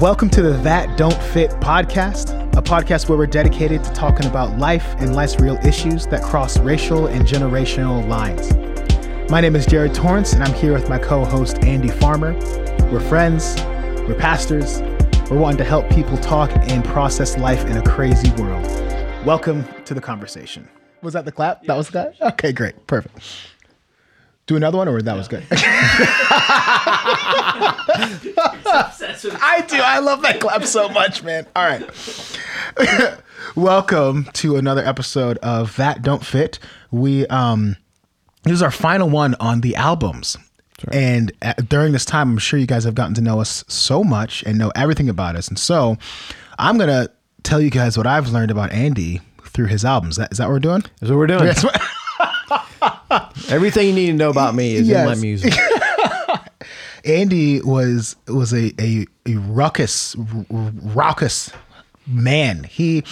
Welcome to the That Don't Fit podcast, a podcast where we're dedicated to talking about life and life's real issues that cross racial and generational lines. My name is Jared Torrance, and I'm here with my co host, Andy Farmer. We're friends, we're pastors, we're wanting to help people talk and process life in a crazy world. Welcome to the conversation. Was that the clap? That was that? Okay, great. Perfect. Do another one, or that was good? I do. I love that clap so much, man. All right. Welcome to another episode of That Don't Fit. We um this is our final one on the albums. And uh, during this time, I'm sure you guys have gotten to know us so much and know everything about us. And so I'm to tell you guys what I've learned about Andy through his albums. That, is that what we're doing? Is what we're doing. Everything you need to know about me is in my music. Andy was was a a, a ruckus raucous man. He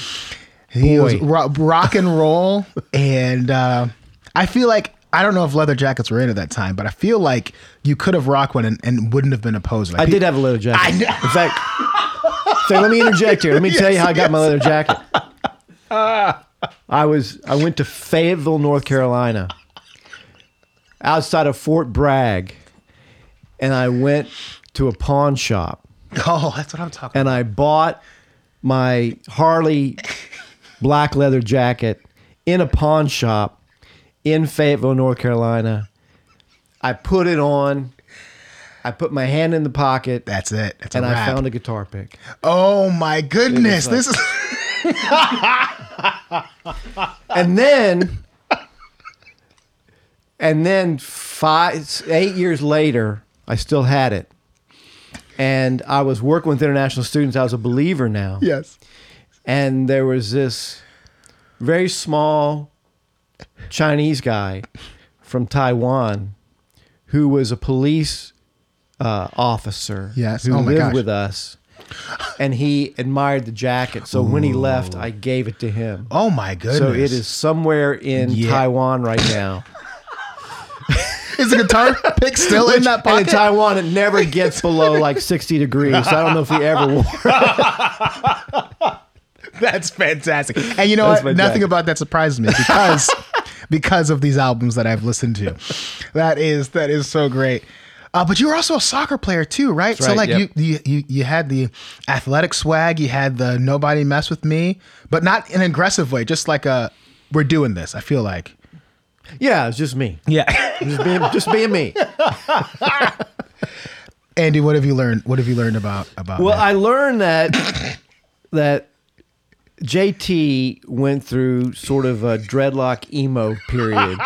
he was ro- rock and roll, and uh, I feel like I don't know if leather jackets were in at that time, but I feel like you could have rocked one and, and wouldn't have been opposed. Like I pe- did have a leather jacket. I know. In fact, so let me interject here. Let me tell you how I got my leather jacket. I was I went to Fayetteville, North Carolina, outside of Fort Bragg, and I went to a pawn shop Oh, that's what I'm talking. and I bought my Harley black leather jacket in a pawn shop in Fayetteville, North Carolina. I put it on. I put my hand in the pocket That's it. That's and a I wrap. found a guitar pick. oh my goodness, this is And then and then five eight years later, I still had it. And I was working with international students. I was a believer now. yes. and there was this very small Chinese guy from Taiwan who was a police uh, officer Yes. who Oh lived with us. And he admired the jacket. So when he left, I gave it to him. Oh my goodness. So it is somewhere in Yeah. Taiwan right now. Is the guitar pick still in that And in? Taiwan, it never gets below like 60 degrees. So I don't know if he ever wore it. That's fantastic. And you know That's what? fantastic. Nothing about that surprises me because because of these albums that I've listened to. That is that is so great. Uh, but you were also a soccer player too, right? so right, like yep. you, you you had the athletic swag, you had the nobody mess with me, but not in an aggressive way, just like a we're doing this. I feel like. Yeah, it's just me. Yeah. Just being, just being me. Andy, what have you learned? What have you learned about about Well, that? I learned that that JT went through sort of a dreadlock emo period,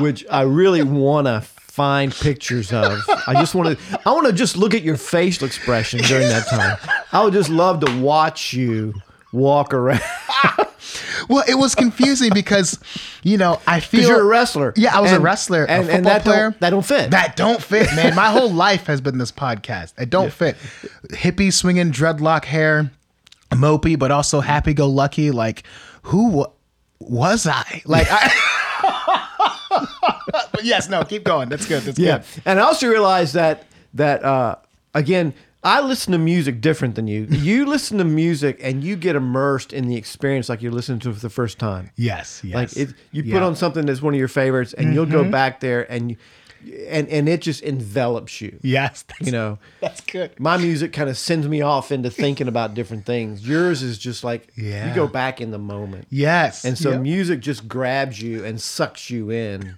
which I really want to find pictures of. I just want to. I want to just look at your facial expression during that time. I would just love to watch you walk around Well, it was confusing because, you know, I feel because you're a wrestler. Yeah, I was a And- wrestler, a and, football and that player. Don't, that don't fit. That don't fit, man. My whole life has been this podcast. It don't fit. Hippie swinging dreadlock hair, mopey, but also happy go lucky. Like, who wa- was I? Like, I. but yes, no, keep going. That's good. That's Yeah, good. and I also realized that that uh, again, I listen to music different than you. You listen to music and you get immersed in the experience like you're listening to it for the first time. Yes, yes. Like it, you Yeah. put on something that's one of your favorites, and you'll go mm-hmm. back there and you, and and it just envelops you. Yes, that's, You know, that's good. my music kind of sends me off into thinking about different things. Yours is just like Yeah. you go back in the moment. Yes, And so Yep. music just grabs you and sucks you in,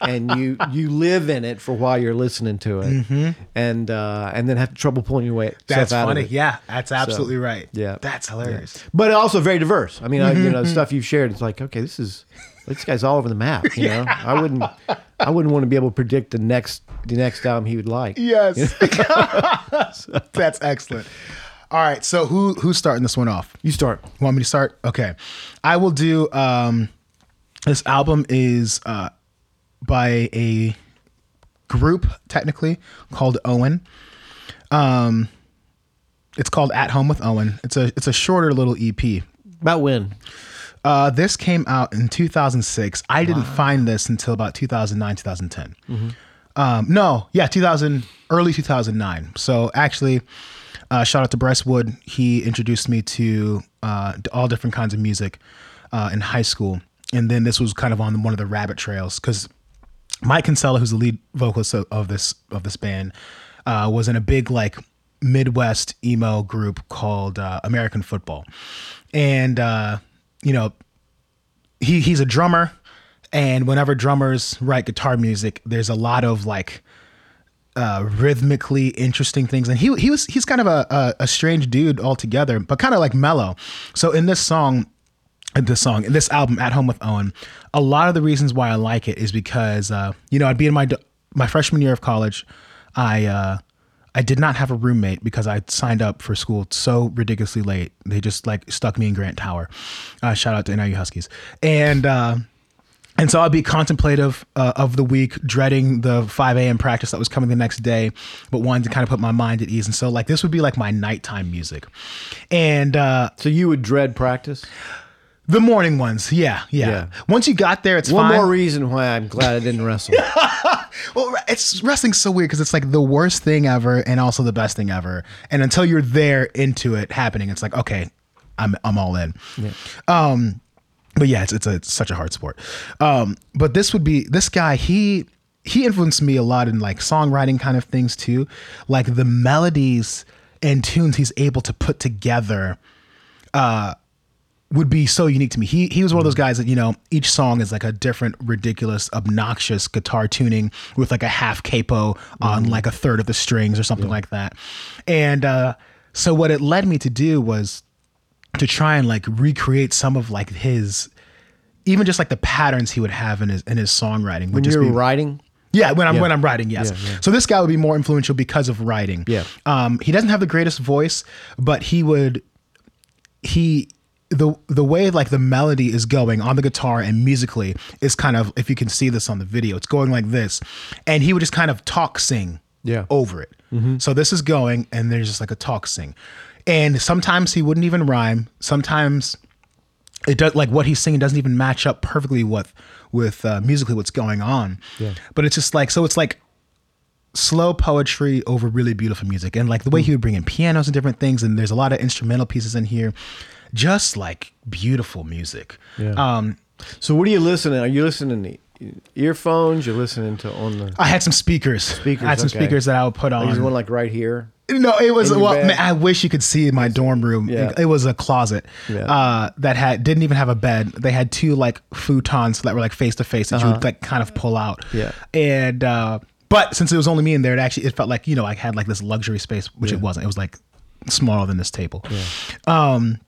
and you you live in it for while you're listening to it, and uh, and then have trouble pulling your way Mm-hmm. that's out funny. of it. Yeah, that's absolutely right. yeah. that's hilarious. But also very diverse. I mean, I, you Mm-hmm. know, stuff you've shared. It's like, okay, this is this guy's all over the map. You know, I wouldn't I wouldn't want to be able to predict the next the next album he would like. Yes. That's excellent. All right. So who who's starting this one off? You start. Want me to start? Okay. I will do um this album is uh by a group technically called Owen. Um it's called At Home with Owen. It's a it's a shorter little EP. About when? Uh, this came out in 2006. I didn't find this until about 2009, 2010. Um, no, yeah, 2000, early 2009. So actually, Uh, shout out to Bryce Wood. He introduced me to uh, all different kinds of music uh, in high school, and then this was kind of on one of the rabbit trails because Mike Kinsella, who's the lead vocalist of, of this of this band, uh, was in a big like Midwest emo group called uh, American Football, and uh, you know he he's a drummer, and whenever drummers write guitar music, there's a lot of like uh, rhythmically interesting things, and he he was he's kind of a a, a strange dude altogether, but kind of like mellow. So in this song, this song, in this album, At Home with Owen, a lot of the reasons why I like it is because uh, you know I'd be in my my freshman year of college, I uh, I did not have a roommate because I signed up for school so ridiculously late. They just like stuck me in Grant Tower. Uh, shout out to NIU Huskies and. Uh, and so I'd be contemplative uh, of the week, dreading the 5 a.m. practice that was coming the next day, but wanting to kind of put my mind at ease. And so, like, this would be like my nighttime music. And uh, So you would dread practice? The morning ones, yeah, yeah. Yeah. Once you got there, it's One fine. more reason why I'm glad I didn't wrestle. well, it's wrestling's so weird because it's like the worst thing ever and also the best thing ever. And until you're there into it happening, it's like, okay, I'm I'm all in. Um, but yeah, it's it's, a, it's such a hard sport. Um, but this would be this guy. He he influenced me a lot in like songwriting kind of things too, like the melodies and tunes he's able to put together would be so unique to me. He he was one of those guys that you know each song is like a different ridiculous obnoxious guitar tuning with like a half capo on like a third of the strings or something like that. And uh so what it led me to do was to try and like recreate some of like his even just like the patterns he would have in his in his songwriting would When just you're be writing, yeah, when I'm Yeah. when I'm writing, yes. Yeah, yeah. So this guy would be more influential because of writing. Yeah. Um, he doesn't have the greatest voice, but he would he the the way like the melody is going on the guitar and musically is kind of if you can see this on the video, it's going like this, and he would just kind of talk sing Yeah. over it. So this is going, and there's just like a talk sing, and sometimes he wouldn't even rhyme. Sometimes it does like what he's singing doesn't even match up perfectly with with uh, musically what's going on. Yeah. But it's just like so it's like slow poetry over really beautiful music and like the way he would bring in pianos and different things and there's a lot of instrumental pieces in here just like beautiful music Yeah. um so what are you listening? Are you listening to earphones? You're listening to on the i had some speakers Speakers, i had some okay. speakers that i would put on. There's one like right here. No, it was well. Man, I wish you could see my dorm room. Yeah. It, it was a closet Yeah. uh, that had didn't even have a bed. They had two like futons that were like face to face that you would like kind of pull out. Uh-huh. Yeah. and uh, but since it was only me in there, it actually it felt like you know I had like this luxury space, which it wasn't. It was like smaller than this table. Um,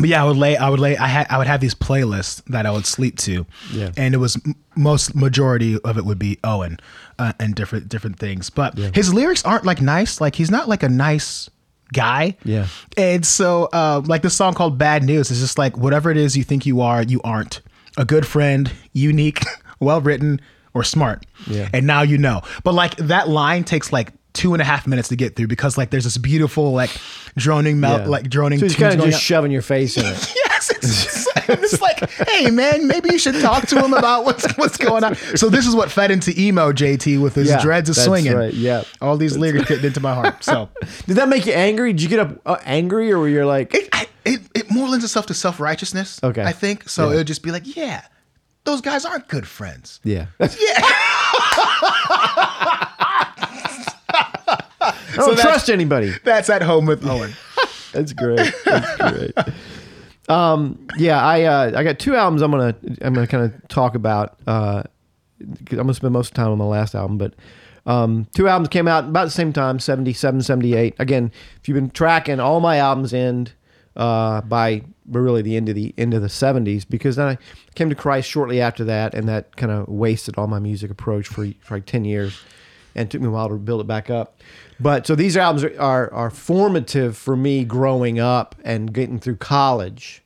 but yeah, I would lay, I would lay, I had, I would have these playlists that I would sleep to, Yeah. and it was m- most majority of it would be Owen uh, and different different things. But his lyrics aren't like nice. Like he's not like a nice guy. Yeah. And so, uh, like this song called "Bad News" is just like whatever it is you think you are, you aren't. A good friend, unique, well written, or smart. Yeah. And now you know. But like that line takes like two and a half minutes to get through because like there's this beautiful like droning mel Yeah. like droning So he's kind of just shoving your face in it. Yes, it's, it's like, hey man, maybe you should talk to him about what's what's going on. So this is what fed into emo JT with his Yeah, dreads of that's swinging. right, yeah. all these lyrics getting into my heart. So Did that make you angry? Did you get up uh, angry, or were you like, it, I, it it more lends itself to self righteousness. Okay. I think so. Yeah. It would just be like, yeah, those guys aren't good friends. yeah? Yeah, I don't that's- trust anybody. that's at home with Owen. That's great. That's great. Um, yeah, I uh, I got two albums. I'm gonna I'm gonna kind of talk about. Uh, I'm gonna spend most of the time on my last album, but um, two albums came out about the same time, 77, 78. Again, if you've been tracking, all my albums end uh, by really the end of the end of the 70s because then I came to Christ shortly after that, and that kind of wasted all my music approach for for like 10 years and it took me a while to build it back up. But so these albums are, are, are formative for me growing up and getting through college,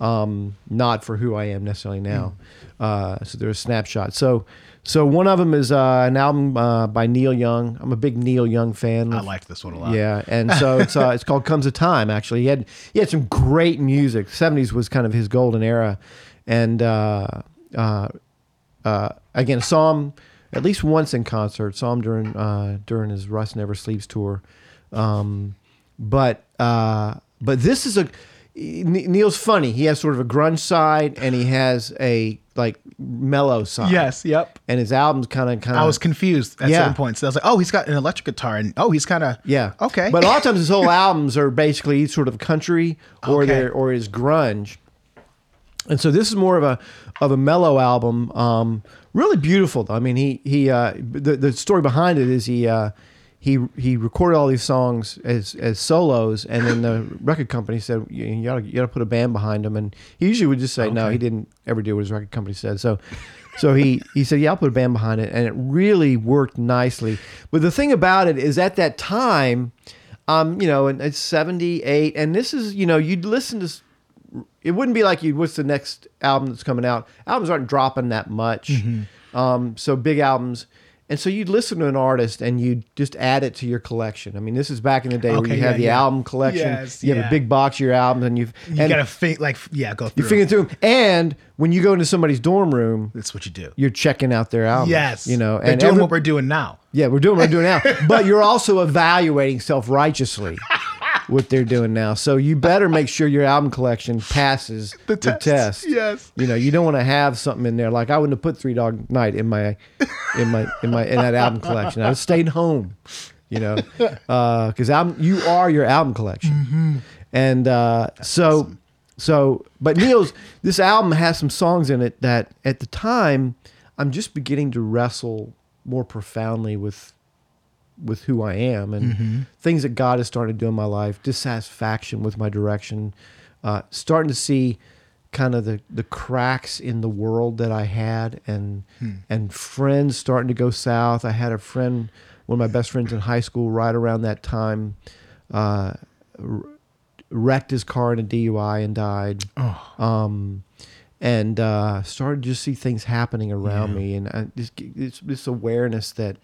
um, not for who I am necessarily now. Uh, so they're a snapshot. So so one of them is uh, an album uh, by Neil Young. I'm a big Neil Young fan. I liked this one a lot. Yeah, and so it's uh, it's called "Comes a Time." Actually, he had he had some great music. '70s was kind of his golden era, and uh, uh, uh, again, saw him at least once in concert. Saw him during uh, during his Rust Never Sleeps tour. Um, but uh, but this is a Neil's funny. He has sort of a grunge side, and he has a like mellow side. Yes. Yep. and his albums kind of kind of I was confused at Yeah. certain points. I was like, oh, he's got an electric guitar, and oh, he's kind of Yeah. Okay. But a lot of times his whole albums are basically sort of country or Okay. they're or is grunge. And so this is more of a of a mellow album. Um, really beautiful. though. I mean, he he uh, the the story behind it is he uh, he he recorded all these songs as as solos, and then the record company said you, you gotta you gotta put a band behind him, and he usually would just say no. He didn't ever do what his record company said. So. So he, he said, yeah, I'll put a band behind it. And it really worked nicely. But the thing about it is at that time, um, you know, and it's 78, and this is, you know, you'd listen to, it wouldn't be like you, what's the next album that's coming out? Albums aren't dropping that much. Mm-hmm. Um, so big albums. And so you'd listen to an artist and you'd just add it to your collection. I mean, this is back in the day where Okay, you had the yeah. album collection. Yes, you have a big box of your albums and you've, you and gotta think like yeah, go through. you finger through them. And when you go into somebody's dorm room, That's what you do. you're checking out their albums. Yes. You know, they're and doing every- what we're doing now. yeah, we're doing what we're doing now. But you're also evaluating self righteously what they're doing now. So you better make sure your album collection passes the, test, test. yes. You know, you don't want to have something in there like I wouldn't have put Three Dog Night in my in my in my in that album collection. I stayed home. You know, because album you are your album collection, and uh, so so. But Neil's this album has some songs in it that at the time I'm just beginning to wrestle more profoundly with with who I am and things that God has started to do in my life, dissatisfaction with my direction, uh, starting to see kind of the, the cracks in the world that I had and and friends starting to go south. I had a friend, one of my best friends in high school, right around that time, uh, wrecked his car in a DUI and died. Um, and uh, started to just see things happening around me, and I, this, this this awareness that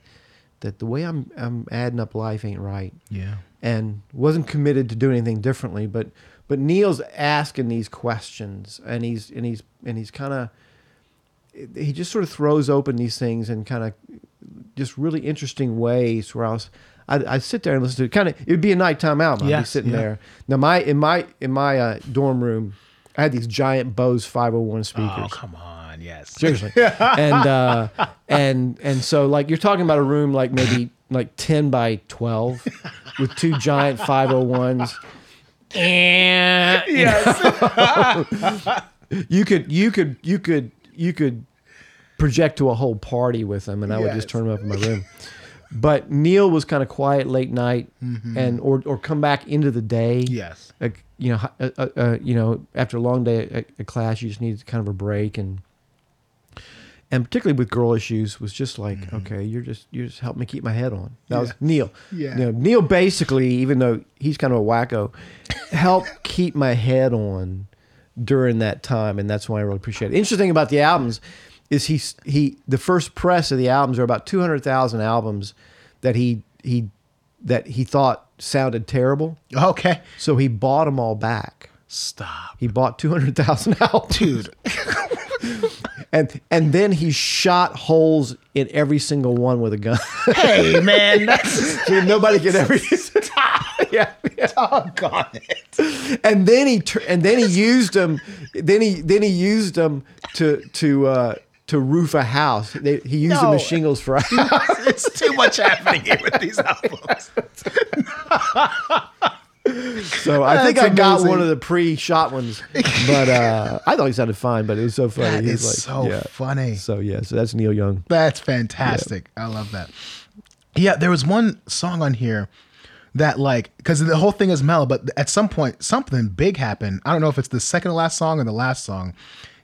that the way I'm I'm adding up life ain't right, Yeah. and wasn't committed to doing anything differently. But but Neil's asking these questions, and he's and he's and he's kind of he just sort of throws open these things in kind of just really interesting ways. Where I was. I'd, I'd sit there and listen to it. Kind of, it'd be a nighttime album. I'd be sitting yeah. there. Now, my in my in my uh, dorm room, I had these giant Bose 501 speakers. Oh come on, yes. Seriously. and uh, and and so like you're talking about a room like maybe like 10 by 12 with two giant 501s. And you could you could you could you could project to a whole party with them and I would just turn them up in my room. But Neil was kind of quiet late night and or or come back into the day Yes. like you know, uh, uh, uh, you know, after a long day at, at class, you just need kind of a break, and and particularly with girl issues, was just like, mm-hmm. okay, you're just you just help me keep my head on. That was Neil. Yeah. You know, Neil basically, even though he's kind of a wacko, helped keep my head on during that time, and that's why I really appreciate it. Interesting about the albums is he he the first press of the albums are about two hundred thousand albums that he he that he thought sounded terrible. Okay. So he bought them all back. Stop. He bought 200,000 albums. Dude. And and then he shot holes in every single one with a gun. hey man, that's so nobody could ever yeah, yeah. doggone it. And then he tur- and then he used them then he then he used them to to uh to roof a house. They, he used them as shingles for a house. It's too much happening here with these albums. So I think That's I got amazing. one of the pre-shot ones, but uh, I thought he sounded fine. But it was so funny. That He is like, so yeah. funny. So yeah, so that's Neil Young. That's fantastic. I love that. Yeah, there was one song on here that like because the whole thing is mellow, but at some point something big happened. I don't know if it's the second to last song or the last song.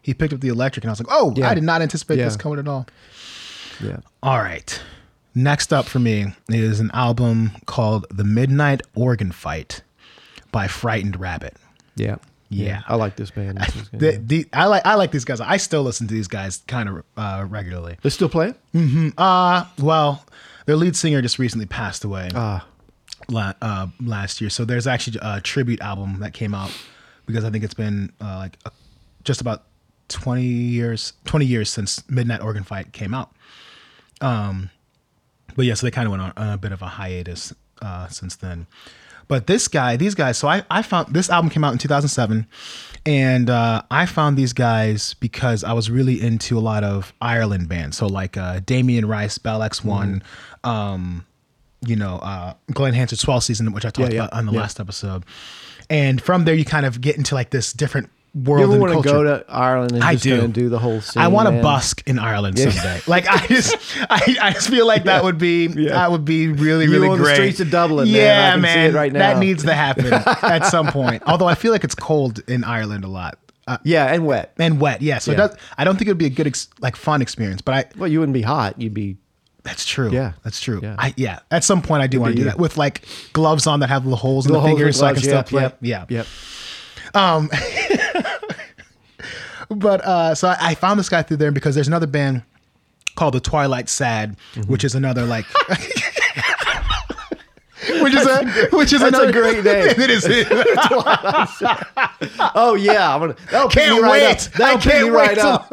He picked up the electric, and I was like, "Oh, Yeah. I did not anticipate this coming at all." Yeah. All right. Next up for me is an album called "The Midnight Organ Fight" by Frightened Rabbit. Yeah. Yeah. I like this band. This. The, the, I like I like these guys. I still listen to these guys kind of uh, regularly. They're still playing? Uh well, their lead singer just recently passed away Ah. la- uh, last year. So there's actually a tribute album that came out because I think it's been uh, like uh, just about 20 years 20 years since Midnight Organ Fight came out. Um but yeah, so they kind of went on, on a bit of a hiatus uh, since then. But this guy, these guys, so I, I found this album came out in 2007, and uh, I found these guys because I was really into a lot of Ireland bands. So like uh, Damien Rice, Bell X1, um, you know, uh, Glen Hansard Swell Season, which I talked Yeah, yeah, about on the yeah. last episode. And from there, you kind of get into like this different world You ever want to go to Ireland and I just do. go and do the whole scene? I want to busk in Ireland Yeah. someday. Like I just, I, I just feel like that would be, Yeah. that would be really, You really on the great. streets of Dublin, man. I Yeah, man, it right that needs to happen at some point. Although I feel like it's cold in Ireland a lot uh, Yeah, and wet. and wet. Yeah, so it does, I don't think it'd be a good, ex- like, fun experience. But I, Well, you wouldn't be hot. You'd be. that's true. Yeah. that's true. Yeah. I yeah. At some point, I do want to do that with like gloves on that have little holes in the holes fingers, so I can still yep, play. Yep, Yeah. Yep. But uh, so I, I found this guy through there because there's another band called the Twilight Sad, Mm-hmm. which is another like. which is a which is another great name. it is. Oh yeah, I'm gonna. That'll Can't right wait. up. That'll I can't wait right up.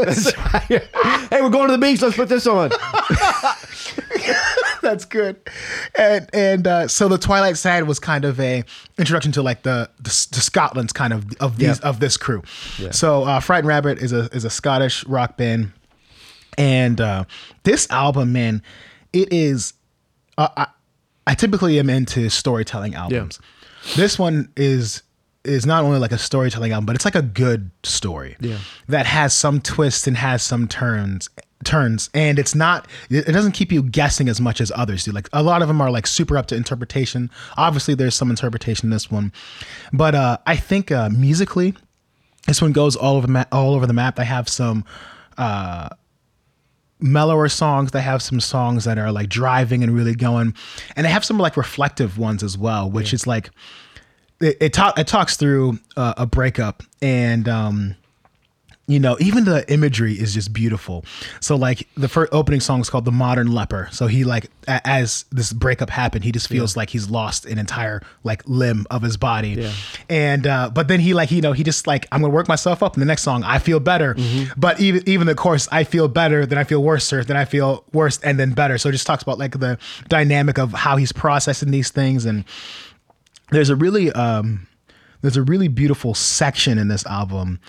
Hey, we're going to the beach. Let's put this on. That's good. And and uh, so the Twilight Sad was kind of a introduction to like the the, the Scotland's kind of of these Yeah. of this crew. Yeah. So uh, Frightened Rabbit is a is a Scottish rock band, and uh, this album, man, it is. Uh, I I typically am into storytelling albums. This one is is not only like a storytelling album, but it's like a good story Yeah. that has some twists and has some turns turns and it's not it doesn't keep you guessing as much as others do. Like a lot of them are like super up to interpretation. Obviously there's some interpretation in this one but uh i think uh musically this one goes all over the map all over the map. They have some uh mellower songs. They have some songs that are like driving and really going and they have some like reflective ones as well which is like it it, talk, it talks through uh, a breakup and um you know even the imagery is just beautiful. So like the first opening song is called the modern leper. So he like a- as this breakup happened he just feels like he's lost an entire like limb of his body. Yeah. and uh but then he like you know he just like i'm gonna work myself up in the next song. I feel better. But even even the chorus i feel better then i feel worse then i feel worse and then better. So it just talks about like the dynamic of how he's processing these things. And there's a really um there's a really beautiful section in this album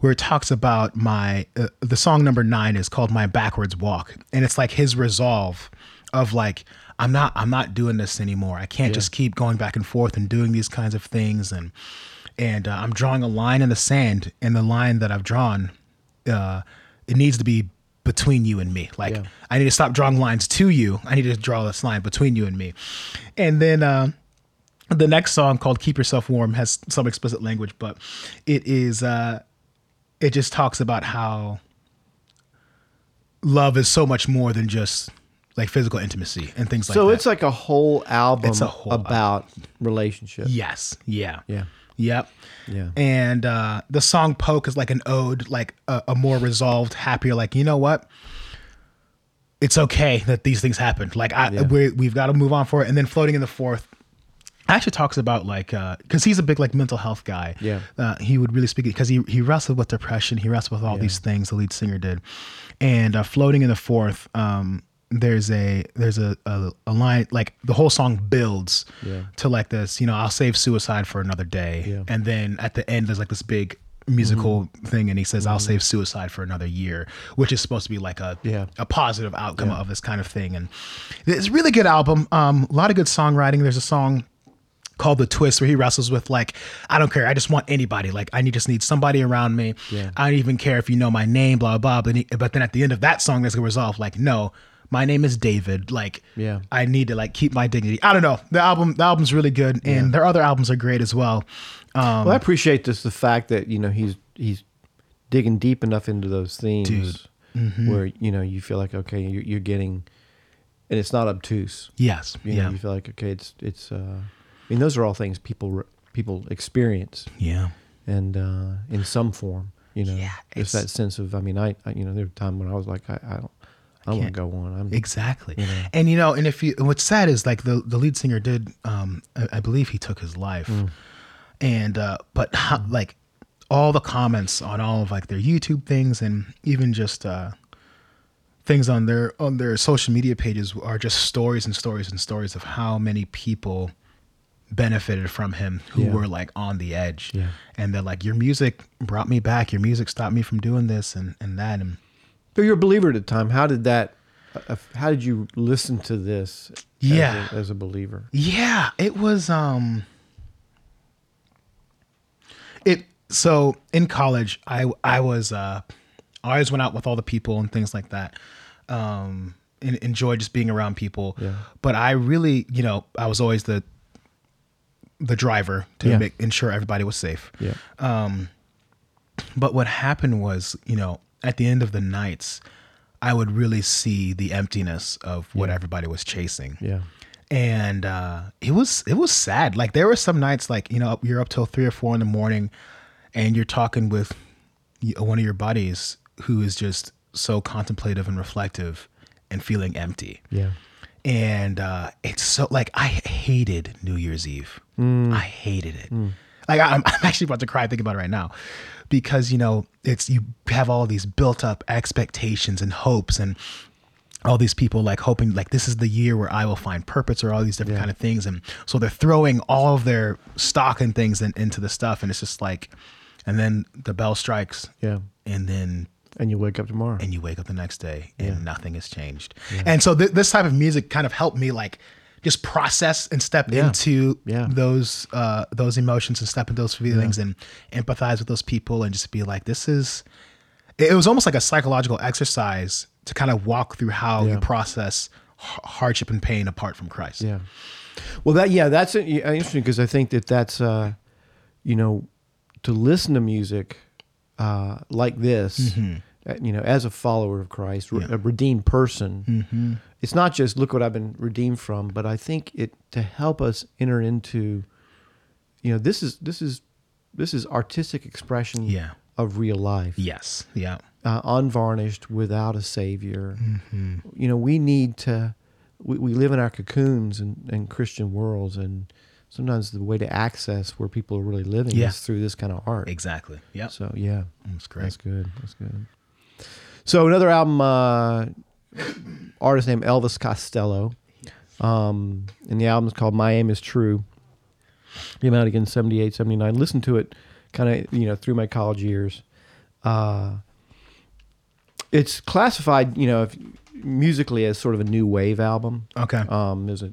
where it talks about my uh, the song number 9 is called my backwards walk and it's like his resolve of like I'm not I'm not doing this anymore. I can't just keep going back and forth and doing these kinds of things and and uh, I'm drawing a line in the sand and the line that I've drawn uh it needs to be between you and me. Like Yeah. I need to stop drawing lines to you. I need to draw this line between you and me. And then uh the next song called keep yourself warm has some explicit language but it is uh it just talks about how love is so much more than just like physical intimacy and things like so that So it's like a whole album It's a whole about relationships. yes yeah Yeah. yep Yeah. and uh the song poke is like an ode like a, a more resolved happier like you know what it's okay that these things happened like i Yeah. we, we've got to move on for it and then floating in the forth actually talks about like uh because he's a big like mental health guy. Yeah. uh, he would really speak because he, he wrestled with depression. He wrestled with all these things the lead singer did. And uh, floating in the forth um there's a there's a, a, a line like the whole song builds Yeah. to like this you know i'll save suicide for another day. Yeah. and then at the end there's like this big musical thing and he says i'll save suicide for another year which is supposed to be like a Yeah. a positive outcome of this kind of thing. And it's a really good album um a lot of good songwriting. There's a song called the twist where he wrestles with like i don't care i just want anybody like i need just need somebody around me Yeah. i don't even care if you know my name blah blah blah but, he, but then at the end of that song there's a resolve like no my name is david like Yeah. i need to like keep my dignity i don't know the album the album's really good and their other albums are great as well um Well, I appreciate this the fact that you know he's he's digging deep enough into those themes. Mm-hmm. where you know you feel like okay you're, you're getting, and it's not obtuse. yes You yeah know, you feel like okay it's it's. Uh, mean, those are all things people people experience yeah and uh, in some form. You know, Yeah, it's that sense of. I mean, I, I you know there was a time when I was like I, I don't I, want to go on. I'm Exactly. You know? And you know, and if you and what's sad is like the the lead singer did um I, I believe he took his life. Mm. And uh but how, like all the comments on all of like their YouTube things and even just uh things on their on their social media pages are just stories and stories and stories of how many people benefited from him who Yeah. were like on the edge. Yeah. And they're like, Your music brought me back, your music stopped me from doing this and, and that and But you're a believer at the time. How did that? Uh, how did you listen to this? as Yeah. a, as a believer. Yeah, it was um it so in college I I was uh I always went out with all the people and things like that. Um and enjoyed just being around people. Yeah. But I really, you know, I was always the the driver to Yeah. make ensure everybody was safe. Yeah. Um, But what happened was, you know, at the end of the nights, I would really see the emptiness of what everybody was chasing Yeah. and uh, it was it was sad. Like there were some nights, like you know, you're up till three or four in the morning, and you're talking with one of your buddies who is just so contemplative and reflective, and feeling empty. Yeah. And uh, it's so like I hated New Year's Eve. Mm. I hated it. Mm. Like I'm, I'm actually about to cry thinking about it right now, because you know it's you have all these built up expectations and hopes and all these people like hoping like this is the year where I will find purpose or all these different Yeah. kind of things and so they're throwing all of their stock and things in, into the stuff and it's just like and then the bell strikes Yeah. and then And you wake up tomorrow. and you wake up the next day and nothing has changed and so th- this type of music kind of helped me like just process and step Yeah. into Yeah. those uh those emotions and step into those feelings and empathize with those people and just be like this is it was almost like a psychological exercise to kind of walk through how Yeah. you process h- hardship and pain apart from Christ. Yeah. Well, that yeah, that's interesting because I think that that's uh, you know, to listen to music uh, like this, uh, you know, as a follower of Christ, Mm-hmm. Yeah. a redeemed person, it's not just look what I've been redeemed from, but I think it to help us enter into, you know, this is this is this is artistic expression Yeah. of real life Yes. Yeah. uh, unvarnished without a savior. Mm-hmm. You know, we need to. We, we live in our cocoons and, and Christian worlds, and sometimes the way to access where people are really living Yeah. is through this kind of art. Exactly. Yeah. So yeah, That's great. that's good. That's good. So another album, uh, artist named Elvis Costello, um, and the album is called "My Aim Is True." Came out again 78, 79. Listened to it kind of you know through my college years. Uh, it's classified, you know, if, musically as sort of a new wave album. Okay. Um, there's a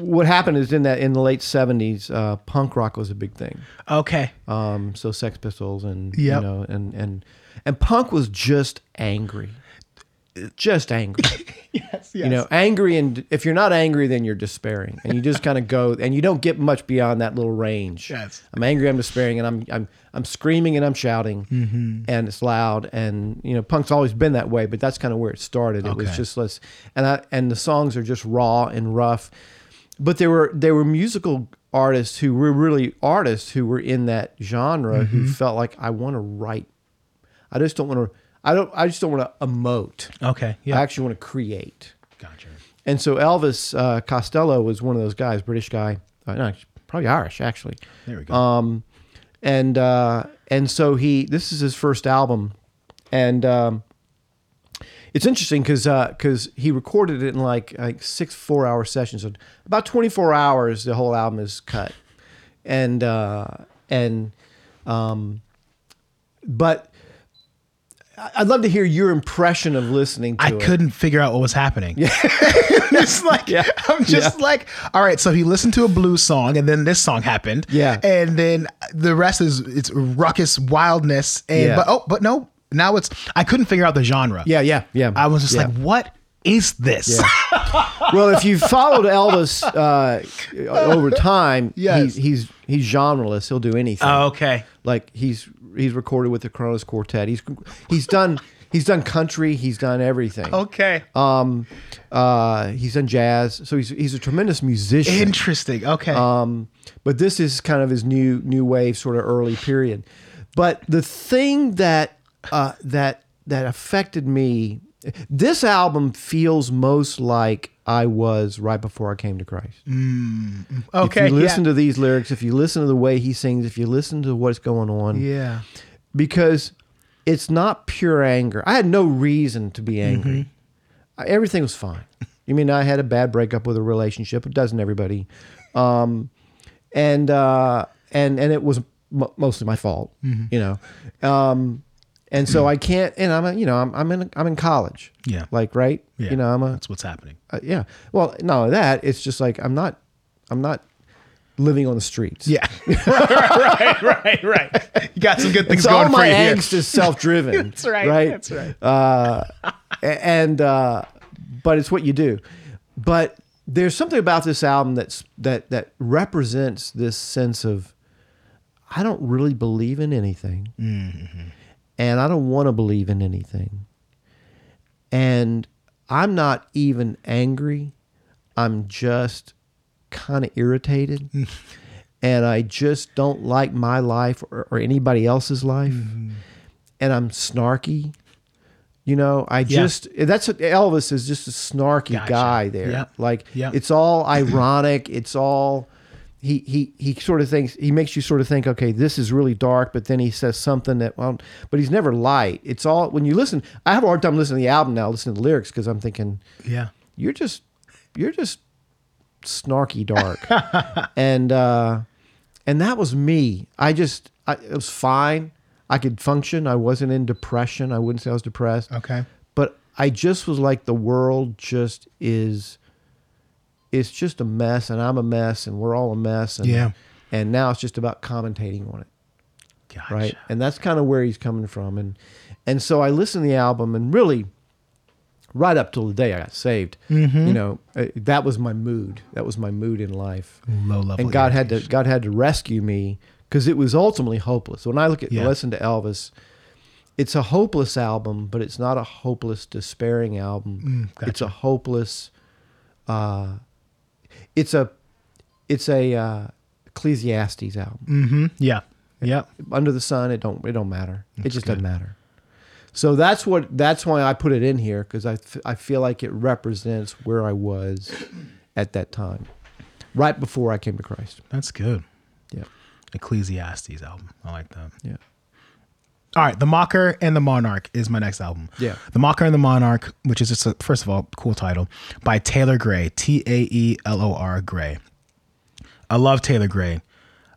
what happened is in that in the late '70s, uh, punk rock was a big thing. okay. Um, so Sex Pistols and Yep. you know and and and punk was just angry, just angry. Yes. Yes. You know, angry and if you're not angry, then you're despairing, and you just kind of go and you don't get much beyond that little range. Yes. I'm angry, I'm despairing, and I'm I'm I'm screaming and I'm shouting, Mm-hmm. and it's loud, and you know, punk's always been that way, but that's kind of where it started. It was just less, and I and the songs are just raw and rough, but there were there were musical artists who were really artists who were in that genre who Mm-hmm. felt like I want to write. I just don't want to. I don't. I just don't want to emote. Okay. Yeah. I actually want to create. gotcha. And so Elvis uh, Costello was one of those guys, British guy, uh, no, probably Irish actually. There we go. Um, and uh, and so he this is his first album, and um, it's interesting because because he recorded it in like like six four hour sessions, so about twenty four hours. The whole album is cut, and uh, and um, but. I'd love to hear your impression of listening to I it. couldn't figure out what was happening. Yeah. it's like Yeah. I'm just Yeah. like, all right, so he listened to a blues song and then this song happened. Yeah. And then the rest is it's ruckus wildness. And Yeah. but oh, but no, now it's I couldn't figure out the genre. Yeah, yeah, yeah. I was just like, what is this? well, if you followed Elvis uh, over time, Yes. he's, he's he's genreless. He'll do anything. Oh, okay. Like he's he's recorded with the Kronos Quartet. He's he's done he's done country. He's done everything. Okay. Um, uh, he's done jazz. So he's he's a tremendous musician. Interesting. Okay. Um, but this is kind of his new new wave sort of early period. But the thing that uh, that that affected me, this album feels most like I was right before I came to Christ. okay. If you listen yeah. to these lyrics, if you listen to the way he sings, if you listen to what's going on, Yeah. because it's not pure anger. I had no reason to be angry. everything was fine. You mean I had a bad breakup with a relationship? It doesn't everybody, um, and uh, and and it was m- mostly my fault. You know, um, and so I can't. And I'm a, you know I'm I'm in I'm in college. Yeah. Like right. Yeah. You know I'm a That's what's happening. uh, yeah. Well, not only that, it's just like I'm not I'm not living on the streets. Yeah. right, right, right. You got some good things So going all for you here. angst is self-driven. That's right. Right. That's right. uh, and uh, but it's what you do. But there's something about this album that's that that represents this sense of I don't really believe in anything, Mm-hmm. And I don't want to believe in anything, and I'm not even angry. I'm just kind of irritated. and I just don't like my life or, or anybody else's life. Mm-hmm. And I'm snarky. You know, I just that's what Elvis is just a snarky Gotcha. guy there. Yep. Like Yep. it's all ironic. It's all he he he sort of thinks he makes you sort of think, okay, this is really dark, but then he says something that well, but he's never light. It's all when you listen. I have a hard time listening to the album now, listening to the lyrics because I'm thinking, Yeah. you're just you're just snarky dark and uh and that was me i just I, it was fine i could function i wasn't in depression i wouldn't say i was depressed Okay. but i just was like the world just is it's just a mess and i'm a mess and we're all a mess and Yeah. and now it's just about commentating on it Gotcha. right and that's kind of where he's coming from and and so i listened to the album and really right up till the day i got saved Mm-hmm. you know uh, that was my mood that was my mood in life Low level. and god had to god had to rescue me because it was ultimately hopeless when i look at Yeah. listen to elvis it's a hopeless album but it's not a hopeless despairing album Mm, gotcha. it's a hopeless uh it's a it's a uh ecclesiastes album Mm-hmm. Yeah. Yep. under the sun it don't it don't matter it just doesn't matter so that's what that's why i put it in here because I, f- I feel like it represents where i was at that time right before i came to christ That's good. yeah Ecclesiastes album. I like that. yeah All right, The Mocker and the Monarch is my next album. Yeah. The Mocker and the Monarch, which is just a, first of all, cool title by Taelor Gray, T A E L O R Gray. I love Taelor Gray.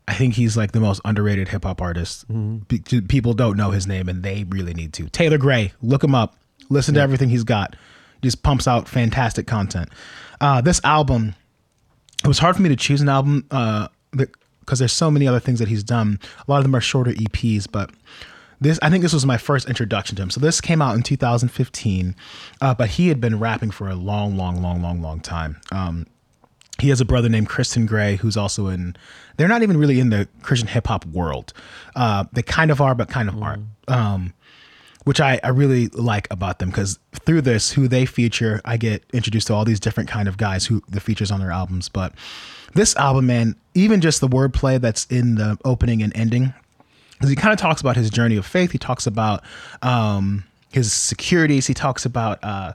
I think he's like the most underrated hip hop artist. Pe- people don't know his name and they really need to. Taelor Gray, look him up. Listen to everything he's got. Just pumps out fantastic content. Uh, this album, it was hard for me to choose an album uh, because there's so many other things that he's done. A lot of them are shorter EPs, but this I think this was my first introduction to him. So this came out in 2015, uh, but he had been rapping for a long, long, long, long, long time. Um, he has a brother named Kristen Gray who's also in. They're not even really in the Christian hip hop world. Uh, they kind of are, but kind of aren't. Um, which I, I really like about them because through this, who they feature, I get introduced to all these different kind of guys who the features on their albums. But this album, man, even just the wordplay that's in the opening and ending, he kind of talks about his journey of faith. He talks about um, his securities. He talks about uh,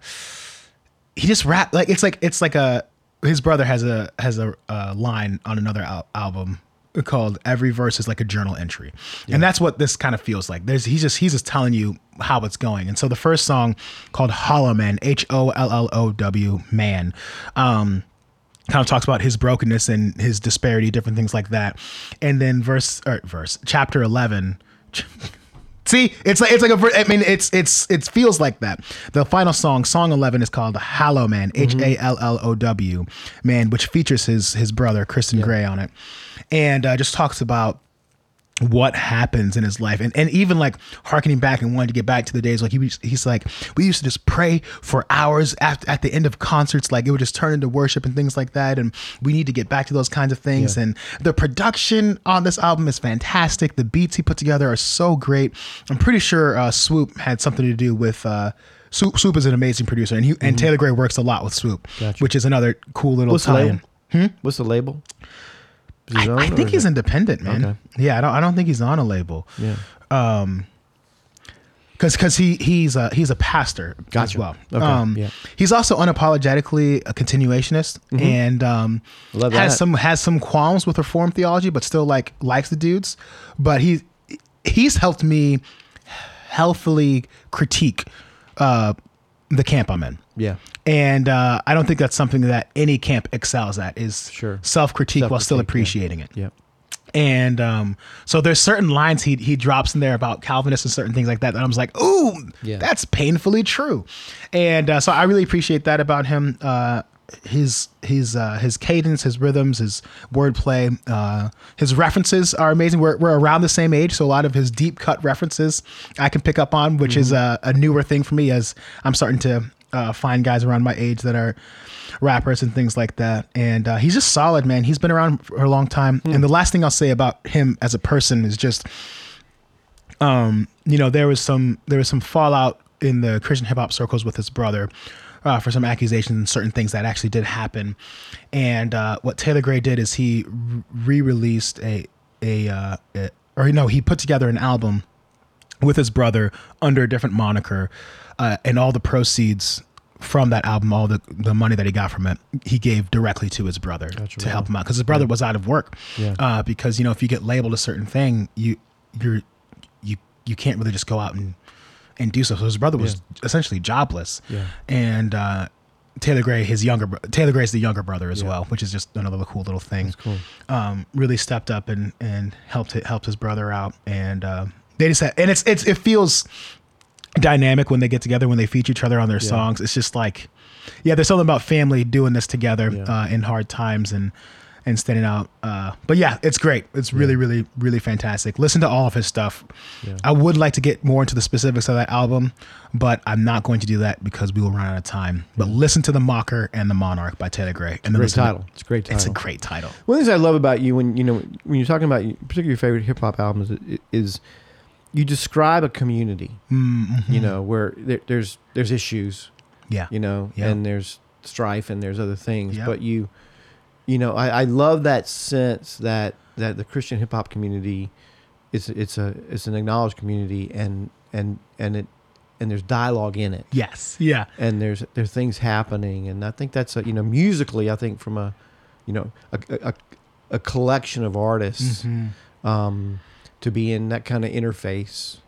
he just rap like it's like it's like a his brother has a has a, uh line on another al- album called every verse is like a journal entry and that's what this kind of feels like there's he's just he's just telling you how it's going and so the first song called hollow man h-o-l-l-o-w man um kind of talks about his brokenness and his disparity different things like that and then verse or verse chapter 11 See, it's like it's like a. I mean, it's it's it feels like that. The final song, song eleven, is called "Hallow Man," H A L L O W, man, which features his his brother Kristen Gray on it, and uh, just talks about what happens in his life. And, and even like harkening back and wanting to get back to the days like he was, he's like we used to just pray for hours at, at the end of concerts like it would just turn into worship and things like that. And we need to get back to those kinds of things. And the production on this album is fantastic. The beats he put together are so great. I'm pretty sure uh, swoope had something to do with uh, Swoope, Swoope is an amazing producer, and he, and Taelor Gray works a lot with Swoope, Gotcha. which is another cool little what's the label? What's the label I, I think he's it- independent, man. Okay. Yeah, I don't. I don't think he's on a label. yeah Um. because because he he's a he's a pastor as well. Okay, Um, yeah. He's also unapologetically a continuationist and um, has that. some has some qualms with reform theology, but still like likes the dudes. But he he's helped me healthily critique uh, the camp I'm in. Yeah. And uh, I don't think that's something that any camp excels at is Sure. self critique while still Self-critique, yeah. appreciating it. Yeah. And um, so there's certain lines he he drops in there about Calvinists and certain things like that that I was like, ooh, Yeah. that's painfully true. And uh, so I really appreciate that about him. Uh, his his uh, his cadence, his rhythms, his wordplay, uh, his references are amazing. We're, we're around the same age, so a lot of his deep cut references I can pick up on, which is a, a newer thing for me as I'm starting to uh, find guys around my age that are rappers and things like that. And uh, he's just solid, man. He's been around for a long time. And the last thing I'll say about him as a person is just, um, you know, there was some there was some fallout in the Christian hip hop circles with his brother. Uh, for some accusations and certain things that actually did happen, and uh, what Taelor Gray did is he re-released a a, uh, a or no he put together an album with his brother under a different moniker, uh, and all the proceeds from that album, all the the money that he got from it, he gave directly to his brother to help him out because his brother was out of work. Yeah. Uh, because you know if you get labeled a certain thing, you you're you you can't really just go out and and do so. So his brother was essentially jobless. Yeah. And uh, Taelor Gray, his younger Taelor Gray's the younger brother as Yeah. well, which is just another cool little thing. cool. Um, really stepped up and and helped it, helped his brother out, and uh, they just had, and it's it's it feels dynamic when they get together when they feature each other on their songs. It's just like, yeah, there's something about family doing this together Yeah. uh, in hard times and and standing out. Uh, but yeah, it's great. It's really, really, really fantastic. Listen to all of his stuff. Yeah. I would like to get more into the specifics of that album, but I'm not going to do that because we will run out of time. But listen to the Mocker and the Monarch by Taelor Gray. And Great listen to- title. It's a great title. It's a great title. One of the things I love about you when you know when you're talking about particularly your favorite hip hop albums is you describe a community. Mm-hmm. You know where there, there's there's issues. Yeah. You know, Yeah. and there's strife and there's other things. Yeah. But you, you know, I, I love that sense that that the Christian hip hop community is it's a it's an acknowledged community and and and it and there's dialogue in it Yes. Yeah. and there's there's things happening and I think that's a, you know musically I think from a you know a a, a collection of artists Mm-hmm. um, to be in that kind of interface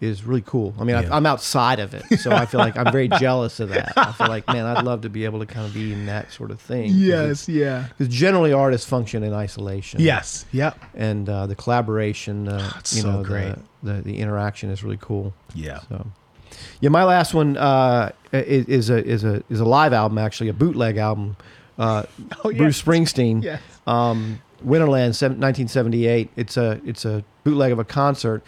is really cool. I mean, Yeah. I, I'm outside of it, so I feel like I'm very jealous of that. I feel like, man, I'd love to be able to kind of be in that sort of thing. Yes. Yeah. because generally artists function in isolation. Yes. Yep. and uh, the collaboration, uh, it's you so know, great. The, the the interaction is really cool. Yeah. So, yeah, my last one uh, is, is a is a is a live album, actually a bootleg album. Uh, Oh, Bruce Springsteen, Yes. um, Winterland, seven- 1978. It's a it's a bootleg of a concert,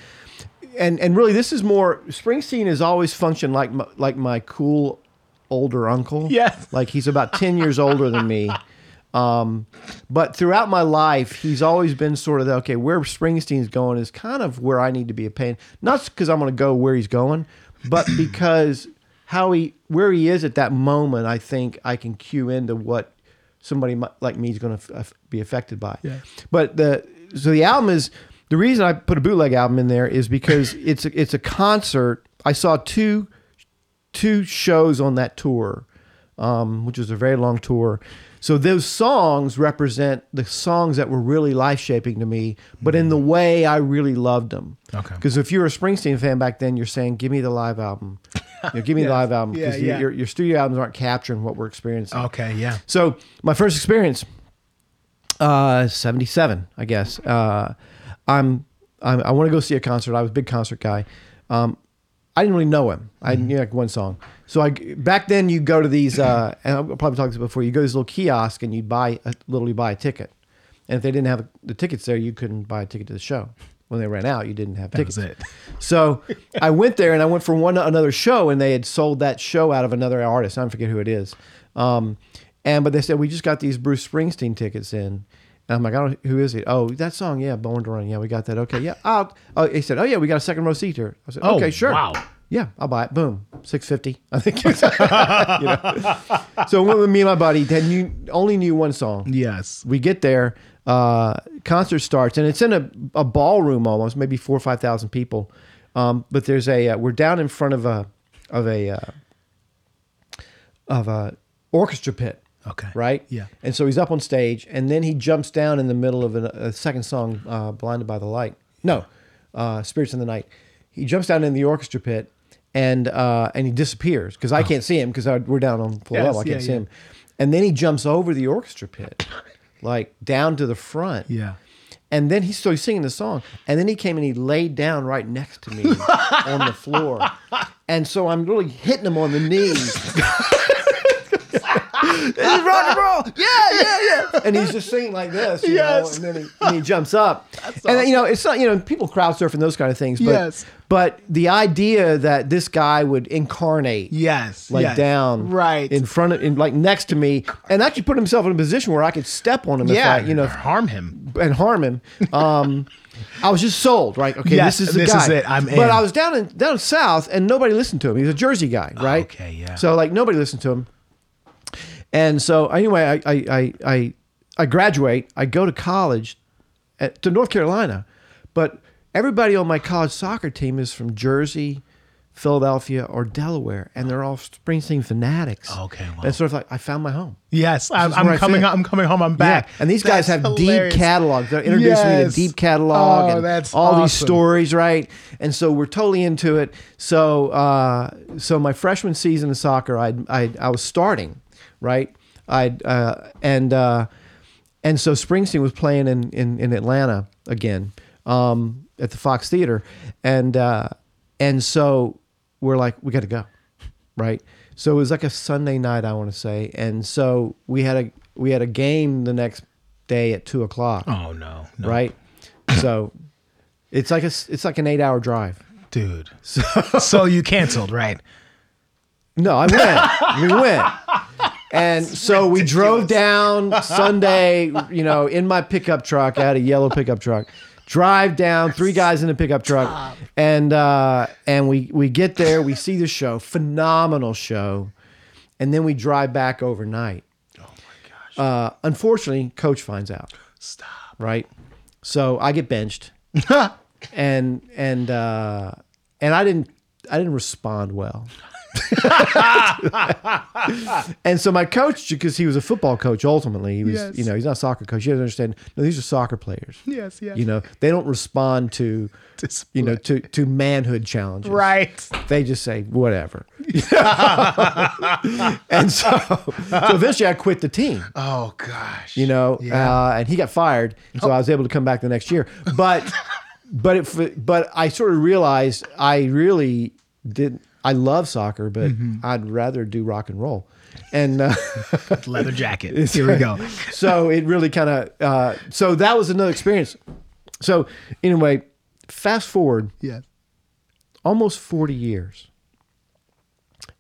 and and really this is more. Springsteen has always functioned like my, like my cool older uncle. Yes. like he's about ten years older than me. Um, but throughout my life, he's always been sort of the, okay. Where Springsteen's going is kind of where I need to be a pain. Not because I'm going to go where he's going, but because how he where he is at that moment. I think I can cue into what somebody like me is going to f- be affected by. Yeah. But the so the album is the reason I put a bootleg album in there is because it's a, it's a concert. I saw two two shows on that tour, um, which was a very long tour. So those songs represent the songs that were really life shaping to me, but in the way I really loved them. Okay. Because if you're a Springsteen fan back then, you're saying, "Give me the live album, you know, give me the live album," because yeah. your your studio albums aren't capturing what we're experiencing. Okay. Yeah. So my first experience, uh, seventy seven, I guess. Uh, I'm, I'm I want to go see a concert. I was a big concert guy. Um, I didn't really know him. I knew like one song. So I back then you go to these, uh, and I'll probably talk this before. You go to this little kiosk and you buy a, literally buy a ticket. And if they didn't have the tickets there, you couldn't buy a ticket to the show. When they ran out, you didn't have That tickets. was it. So I went there and I went for one another show, and they had sold that show out of another artist. I don't forget who it is. Um, and but they said we just got these Bruce Springsteen tickets in. And I'm like, I don't. Who is it? Oh, that song, yeah, Born to Run. Yeah, we got that. Okay, yeah. I'll, oh, he said, oh yeah, we got a second row seat here. I said, Oh, okay, sure. wow. Yeah, I'll buy it. Boom, six fifty. I think. you know? So I went with me and my buddy. Then you only knew one song Yes. we get there uh concert starts and it's in a, a ballroom almost maybe four or five thousand people um but there's a uh, we're down in front of a of a uh, of a orchestra pit Okay. right Yeah. and so he's up on stage and then he jumps down in the middle of an, a second song uh blinded by the light no uh spirits in the night he jumps down in the orchestra pit and uh, and he disappears because I can't see him because we're down on full Yes, level. I can't yeah, see yeah. him, and then he jumps over the orchestra pit, like down to the front. Yeah. And then he started singing the song. And then he came and he laid down right next to me on the floor. And so I'm really hitting him on the knees. this is rock and roll. Yeah, yeah, yeah. And he's just singing like this. You Yes. Know? And then he, and he jumps up. and then, you know, it's not, you know, people crowd surf and those kind of things. But, Yes. But the idea that this guy would incarnate Yes. like yes. down Right. in front of in like next to me and actually put himself in a position where I could step on him yeah. if I, you know, harm him. and harm him. Um, I was just sold, right? Okay, Yes, this is the this guy. is it. I'm But. I was down in down south, and nobody listened to him. He's a Jersey guy, right? okay, yeah. So like nobody listened to him. And so anyway, I I I I, graduate. I go to college at, to North Carolina, but everybody on my college soccer team is from Jersey. Philadelphia or Delaware, and they're all Springsteen fanatics. Okay, wow. And sort of like I found my home. Yes, I'm, I'm coming. fit. I'm coming home. I'm back. Yeah. And these guys That's have hilarious. deep catalogs. They're introducing me to deep catalog Oh, and that's all these stories, right? And so we're totally into it. So, uh, so my freshman season of soccer, I I, I was starting, right? I uh, and uh, and so Springsteen was playing in in, in Atlanta again um, at the Fox Theater, and uh, and so we're like, we got to go, right? So it was like a Sunday night, I want to say, and so we had a we had a game the next day at two o'clock, Oh no, no. right? So it's like a it's like an eight hour drive. dude. So, so you canceled, right? No, I went. we went. And so we drove down Sunday, you know, in my pickup truck. I had a yellow pickup truck. Drive down, three guys in a pickup truck, and uh, and we we get there. We see the show, phenomenal show, and then we drive back overnight. Oh my gosh! Uh, unfortunately, coach finds out. Stop. Right, so I get benched, and and uh, and I didn't I didn't respond well. and so my coach, because he was a football coach, ultimately he was, Yes. you know, he's not a soccer coach. You have to understand. No, these are soccer players. Yes, yes. You know, they don't respond to, you know, to to manhood challenges. Right. They just say whatever. and so, so eventually I quit the team Oh gosh. you know, Yeah. Oh. uh, and he got fired, so I was able to come back the next year. But, but it, but I sort of realized I really did. I love soccer, but Mm-hmm. I'd rather do rock and roll, and uh, leather jacket. Here we go. so it really kind of. Uh, so that was another experience. So anyway, fast forward Yeah. almost 40 years.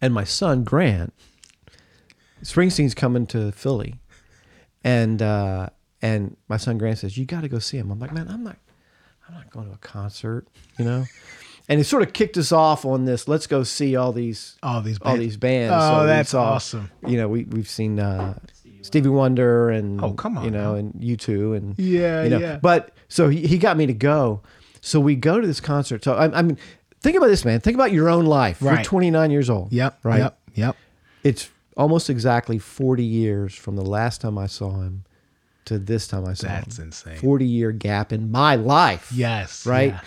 And my son, Grant, Springsteen's coming to Philly. And uh, and my son Grant says, You gotta go see him. I'm like, man, I'm not I'm not going to a concert, you know? And it sort of kicked us off on this, let's go see all these All these all these bands. Oh, we that's saw, awesome. You know, we we've seen uh, Stevie Wonder and Oh, come on you know, now. and U2 and Yeah, you know. yeah. But so he, he got me to go. So we go to this concert. So I, I mean, think about this, man. Think about your own life. You're 29 years old. Yep. Right. Yep. Yep. It's almost exactly 40 years from the last time I saw him to this time I saw him. That's insane. 40 year gap in my life. Yes. Right. yeah.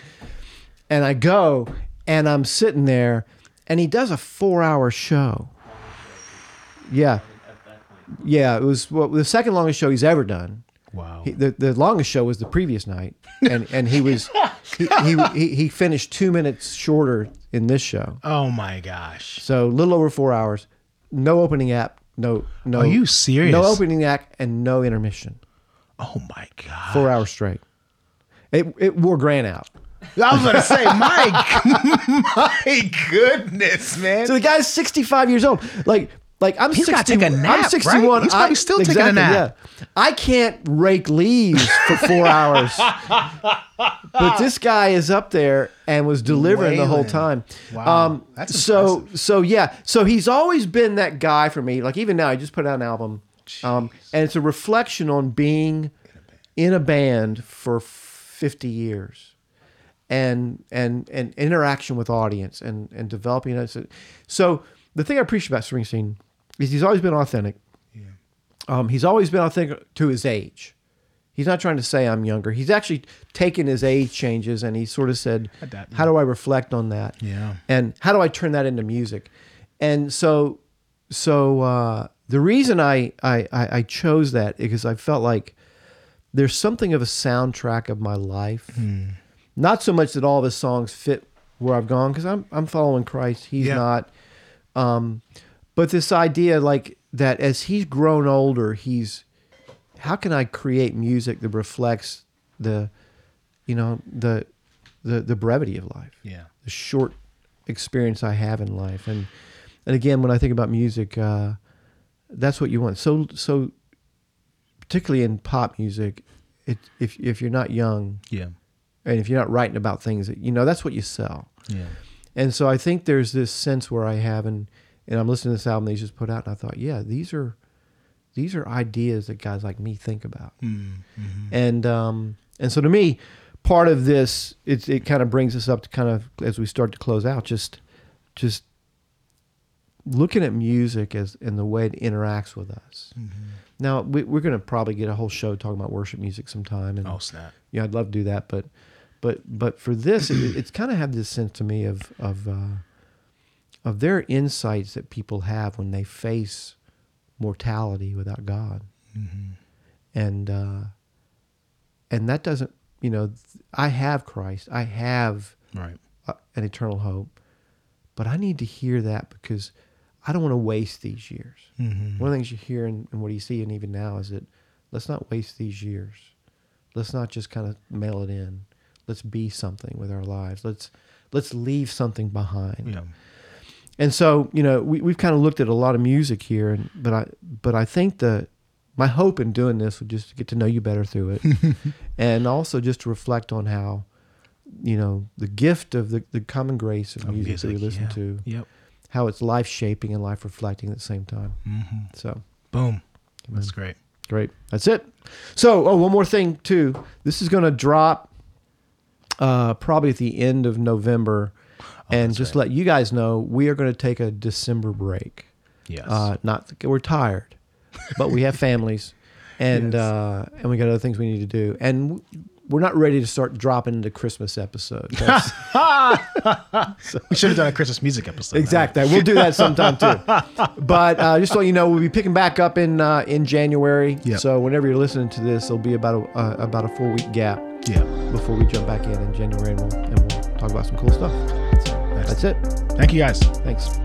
And I go and I'm sitting there and he does a four hour show. Yeah. Yeah. It was well, the second longest show he's ever done. Wow. He, the, the longest show was the previous night, and, and he was he, he, he, he finished two minutes shorter in this show. oh my gosh. So a little over four hours, no opening act, no no. Are you serious? No opening act and no intermission. Oh my god. Four hours straight. It it wore Grant out. I was gonna say, my my goodness, man. So the guy's sixty five years old. Like like I'm He's 60, gotta take a nap, I'm right? sixty one. He's probably still taking a nap. Yeah. I can't rake leaves for four hours. but this guy is up there and was delivering the whole Wailing. time. Um, Wow. That's so impressive. so yeah. So he's always been that guy for me. Like even now, I just put out an album, um, and it's a reflection on being in a band for fifty years. And and and interaction with audience and and developing it. So the thing I appreciate about Springsteen is he's always been authentic. Um, he's always been authentic to his age. He's not trying to say I'm younger. He's actually taken his age changes and he sort of said, Adapt, "How do I reflect on that? Yeah. And how do I turn that into music?" And so, so uh, the reason I, I I I chose that because I felt like there's something of a soundtrack of my life. Not so much that all of his songs fit where I've gone because I'm I'm following Christ. He's Yeah. not. Um, but this idea, like that, as he's grown older, he's how can I create music that reflects the, you know, the, the the brevity of life, Yeah. the short experience I have in life, and and again, when I think about music, uh, that's what you want. So so, particularly in pop music, it, if if you're not young Yeah. And if you're not writing about things that you know, that's what you sell. Yeah. And so I think there's this sense where I have, and and I'm listening to this album that he's just put out, and I thought, yeah, these are these are ideas that guys like me think about, Mm-hmm. and um and so to me, part of this it it kind of brings us up to kind of as we start to close out, just just looking at music as and the way it interacts with us. Mm-hmm. Now we, we're going to probably get a whole show talking about worship music sometime, and Oh snap. yeah, I'd love to do that, but but but for this, it, it's kind of had this sense to me of of uh, of their insights that people have when they face mortality without God, Mm-hmm. and uh, and that doesn't, you know, I have Christ, I have Right. uh, an eternal hope, but I need to hear that because I don't want to waste these years. Mm-hmm. One of the things you hear and, and what you see, and even now, is that let's not waste these years. Let's not just kind of mail it in. Let's be something with our lives. Let's let's leave something behind. Yeah. And so, you know, we we've kind of looked at a lot of music here, and but I but I think the my hope in doing this was just to get to know you better through it, and also just to reflect on how, you know, the gift of the, the common grace of Of music, that we listen yeah. to, Yep. how it's life shaping and life reflecting at the same time. Mm-hmm. So Boom. That's great. Great. That's it. So, oh, one more thing too. This is going to drop uh, probably at the end of November, and Oh, that's just right. let you guys know we are going to take a December break. Yes. Uh, not we're tired, but we have families, and Yes. uh, and we got other things we need to do, and w- we're not ready to start dropping into Christmas episodes. That's- we should have done a Christmas music episode. Exactly. We'll do that sometime too. But uh, just so you know, we'll be picking back up in uh, in January. Yep. So whenever you're listening to this, there'll be about a uh, about a four week gap Yeah. before we jump back in in January, and we'll and we'll talk about some cool stuff. So that's it. Thank you guys. Thanks.